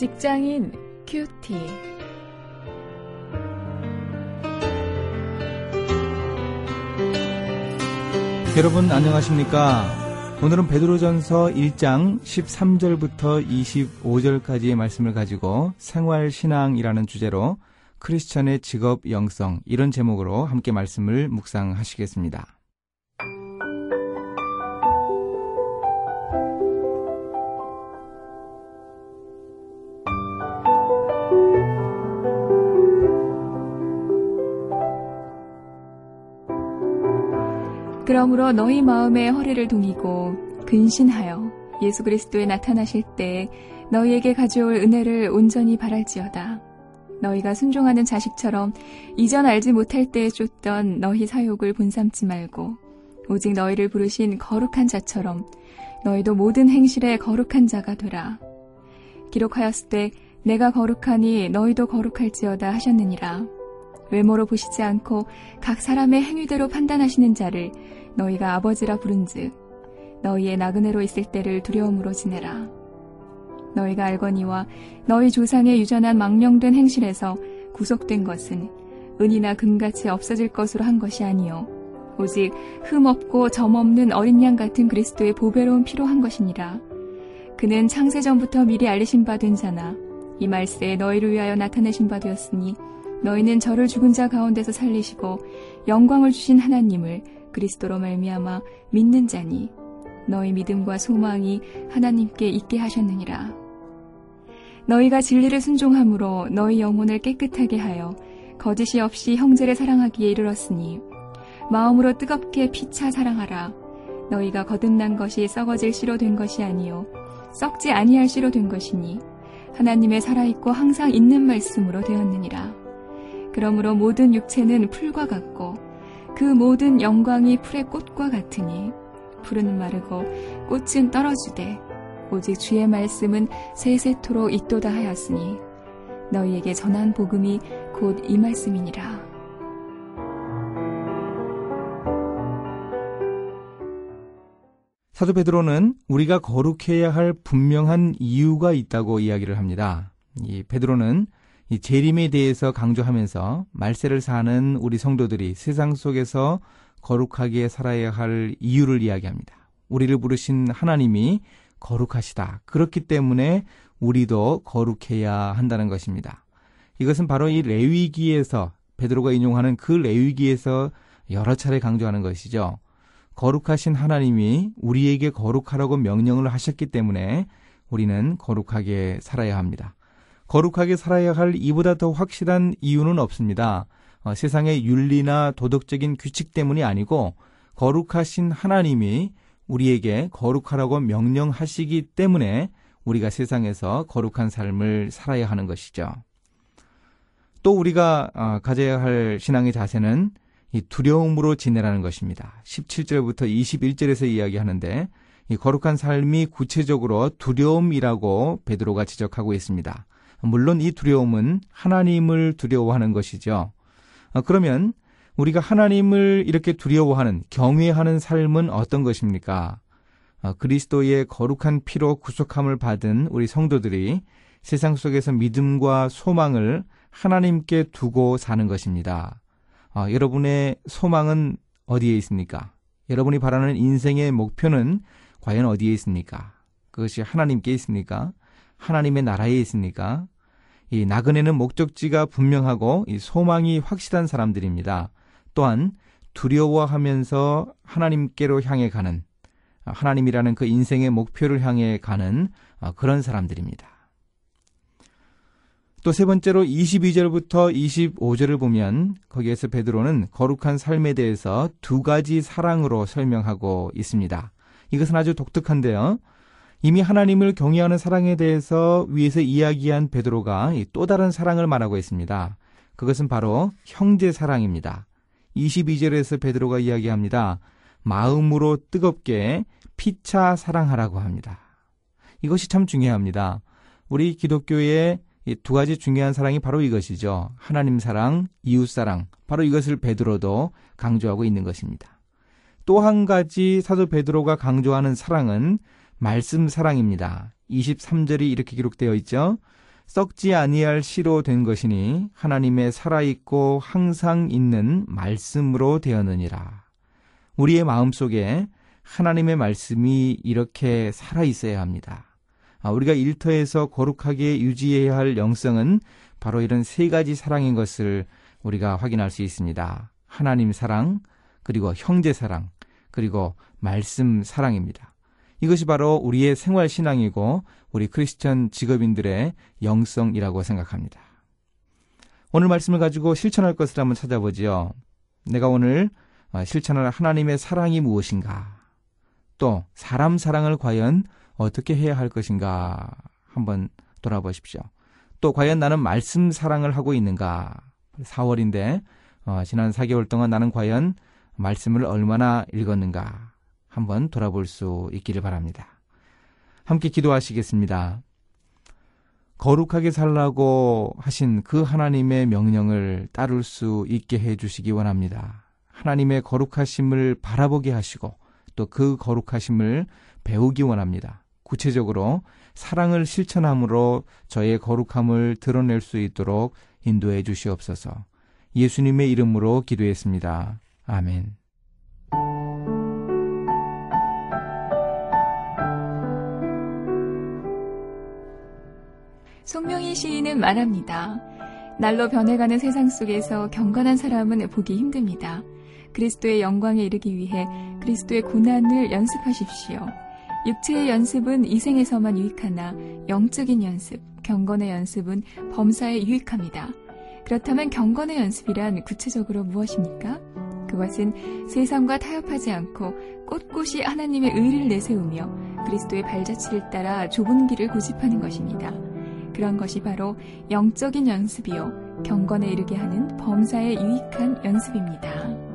직장인 큐티. 여러분 안녕하십니까? 오늘은 베드로전서 1장 13절부터 25절까지의 말씀을 가지고 생활 신앙이라는 주제로 크리스천의 직업 영성 이런 제목으로 함께 말씀을 묵상하시겠습니다. 그러므로 너희 마음에 허리를 동이고 근신하여 예수 그리스도에 나타나실 때 너희에게 가져올 은혜를 온전히 바랄지어다. 너희가 순종하는 자식처럼 이전 알지 못할 때에 쫓던 너희 사욕을 본삼지 말고 오직 너희를 부르신 거룩한 자처럼 너희도 모든 행실에 거룩한 자가 되라. 기록하였을 때 내가 거룩하니 너희도 거룩할지어다 하셨느니라. 외모로 보시지 않고 각 사람의 행위대로 판단하시는 자를 너희가 아버지라 부른즉 너희의 나그네로 있을 때를 두려움으로 지내라. 너희가 알거니와 너희 조상의 유전한 망령된 행실에서 구속된 것은 은이나 금같이 없어질 것으로 한 것이 아니요 오직 흠 없고 점 없는 어린 양 같은 그리스도의 보배로운 피로 한 것이니라. 그는 창세 전부터 미리 알리신 바 된 자나 이 말세에 너희를 위하여 나타내신 바 되었으니 너희는 저를 죽은 자 가운데서 살리시고 영광을 주신 하나님을 그리스도로 말미암아 믿는 자니 너희 믿음과 소망이 하나님께 있게 하셨느니라. 너희가 진리를 순종함으로 너희 영혼을 깨끗하게 하여 거짓이 없이 형제를 사랑하기에 이르렀으니 마음으로 뜨겁게 피차 사랑하라. 너희가 거듭난 것이 썩어질 씨로 된 것이 아니요 썩지 아니할 씨로 된 것이니 하나님의 살아있고 항상 있는 말씀으로 되었느니라. 그러므로 모든 육체는 풀과 같고 그 모든 영광이 풀의 꽃과 같으니 풀은 마르고 꽃은 떨어지되 오직 주의 말씀은 세세토록 있도다 하였으니 너희에게 전한 복음이 곧 이 말씀이니라. 사도 베드로는 우리가 거룩해야 할 분명한 이유가 있다고 이야기를 합니다. 이 베드로는 이 재림에 대해서 강조하면서 말세를 사는 우리 성도들이 세상 속에서 거룩하게 살아야 할 이유를 이야기합니다. 우리를 부르신 하나님이 거룩하시다. 그렇기 때문에 우리도 거룩해야 한다는 것입니다. 이것은 바로 이 레위기에서 베드로가 인용하는 그 레위기에서 여러 차례 강조하는 것이죠. 거룩하신 하나님이 우리에게 거룩하라고 명령을 하셨기 때문에 우리는 거룩하게 살아야 합니다. 거룩하게 살아야 할 이보다 더 확실한 이유는 없습니다. 어, 세상의 윤리나 도덕적인 규칙 때문이 아니고 거룩하신 하나님이 우리에게 거룩하라고 명령하시기 때문에 우리가 세상에서 거룩한 삶을 살아야 하는 것이죠. 또 우리가 어, 가져야 할 신앙의 자세는 이 두려움으로 지내라는 것입니다. 17절부터 21절에서 이야기하는데 이 거룩한 삶이 구체적으로 두려움이라고 베드로가 지적하고 있습니다. 물론 이 두려움은 하나님을 두려워하는 것이죠. 어, 그러면 우리가 하나님을 이렇게 두려워하는, 경외하는 삶은 어떤 것입니까? 어, 그리스도의 거룩한 피로 구속함을 받은 우리 성도들이 세상 속에서 믿음과 소망을 하나님께 두고 사는 것입니다. 어, 여러분의 소망은 어디에 있습니까? 여러분이 바라는 인생의 목표는 과연 어디에 있습니까? 그것이 하나님께 있습니까? 하나님의 나라에 있습니까? 이 나그네는 목적지가 분명하고 이 소망이 확실한 사람들입니다. 또한 두려워하면서 하나님께로 향해 가는 하나님이라는 그 인생의 목표를 향해 가는 그런 사람들입니다. 또 세 번째로 22절부터 25절을 보면 거기에서 베드로는 거룩한 삶에 대해서 두 가지 사랑으로 설명하고 있습니다. 이것은 아주 독특한데요. 이미 하나님을 경외하는 사랑에 대해서 위에서 이야기한 베드로가 또 다른 사랑을 말하고 있습니다. 그것은 바로 형제 사랑입니다. 22절에서 베드로가 이야기합니다. 마음으로 뜨겁게 피차 사랑하라고 합니다. 이것이 참 중요합니다. 우리 기독교의 두 가지 중요한 사랑이 바로 이것이죠. 하나님 사랑, 이웃 사랑. 바로 이것을 베드로도 강조하고 있는 것입니다. 또 한 가지 사도 베드로가 강조하는 사랑은 말씀 사랑입니다. 23절이 이렇게 기록되어 있죠. 썩지 아니할 씨로 된 것이니 하나님의 살아있고 항상 있는 말씀으로 되었느니라. 우리의 마음 속에 하나님의 말씀이 이렇게 살아 있어야 합니다. 아, 우리가 일터에서 거룩하게 유지해야 할 영성은 바로 이런 세 가지 사랑인 것을 우리가 확인할 수 있습니다. 하나님 사랑, 그리고 형제 사랑, 그리고 말씀 사랑입니다. 이것이 바로 우리의 생활 신앙이고 우리 크리스천 직업인들의 영성이라고 생각합니다. 오늘 말씀을 가지고 실천할 것을 한번 찾아보지요. 내가 오늘 어, 실천할 하나님의 사랑이 무엇인가? 또 사람 사랑을 과연 어떻게 해야 할 것인가? 한번 돌아보십시오. 또 과연 나는 말씀 사랑을 하고 있는가? 4월인데 어, 지난 4개월 동안 나는 과연 말씀을 얼마나 읽었는가? 한번 돌아볼 수 있기를 바랍니다. 함께 기도하시겠습니다. 거룩하게 살라고 하신 그 하나님의 명령을 따를 수 있게 해 주시기 원합니다. 하나님의 거룩하심을 바라보게 하시고 또 그 거룩하심을 배우기 원합니다. 구체적으로 사랑을 실천함으로 저의 거룩함을 드러낼 수 있도록 인도해 주시옵소서. 예수님의 이름으로 기도했습니다. 아멘. 송명희 시인은 말합니다. 날로 변해가는 세상 속에서 경건한 사람은 보기 힘듭니다. 그리스도의 영광에 이르기 위해 그리스도의 고난을 연습하십시오. 육체의 연습은 이생에서만 유익하나 영적인 연습, 경건의 연습은 범사에 유익합니다. 그렇다면 경건의 연습이란 구체적으로 무엇입니까? 그것은 세상과 타협하지 않고 꼿꼿이 하나님의 의를 내세우며 그리스도의 발자취를 따라 좁은 길을 고집하는 것입니다. 그런 것이 바로 영적인 연습이요, 경건에 이르게 하는 범사에 유익한 연습입니다.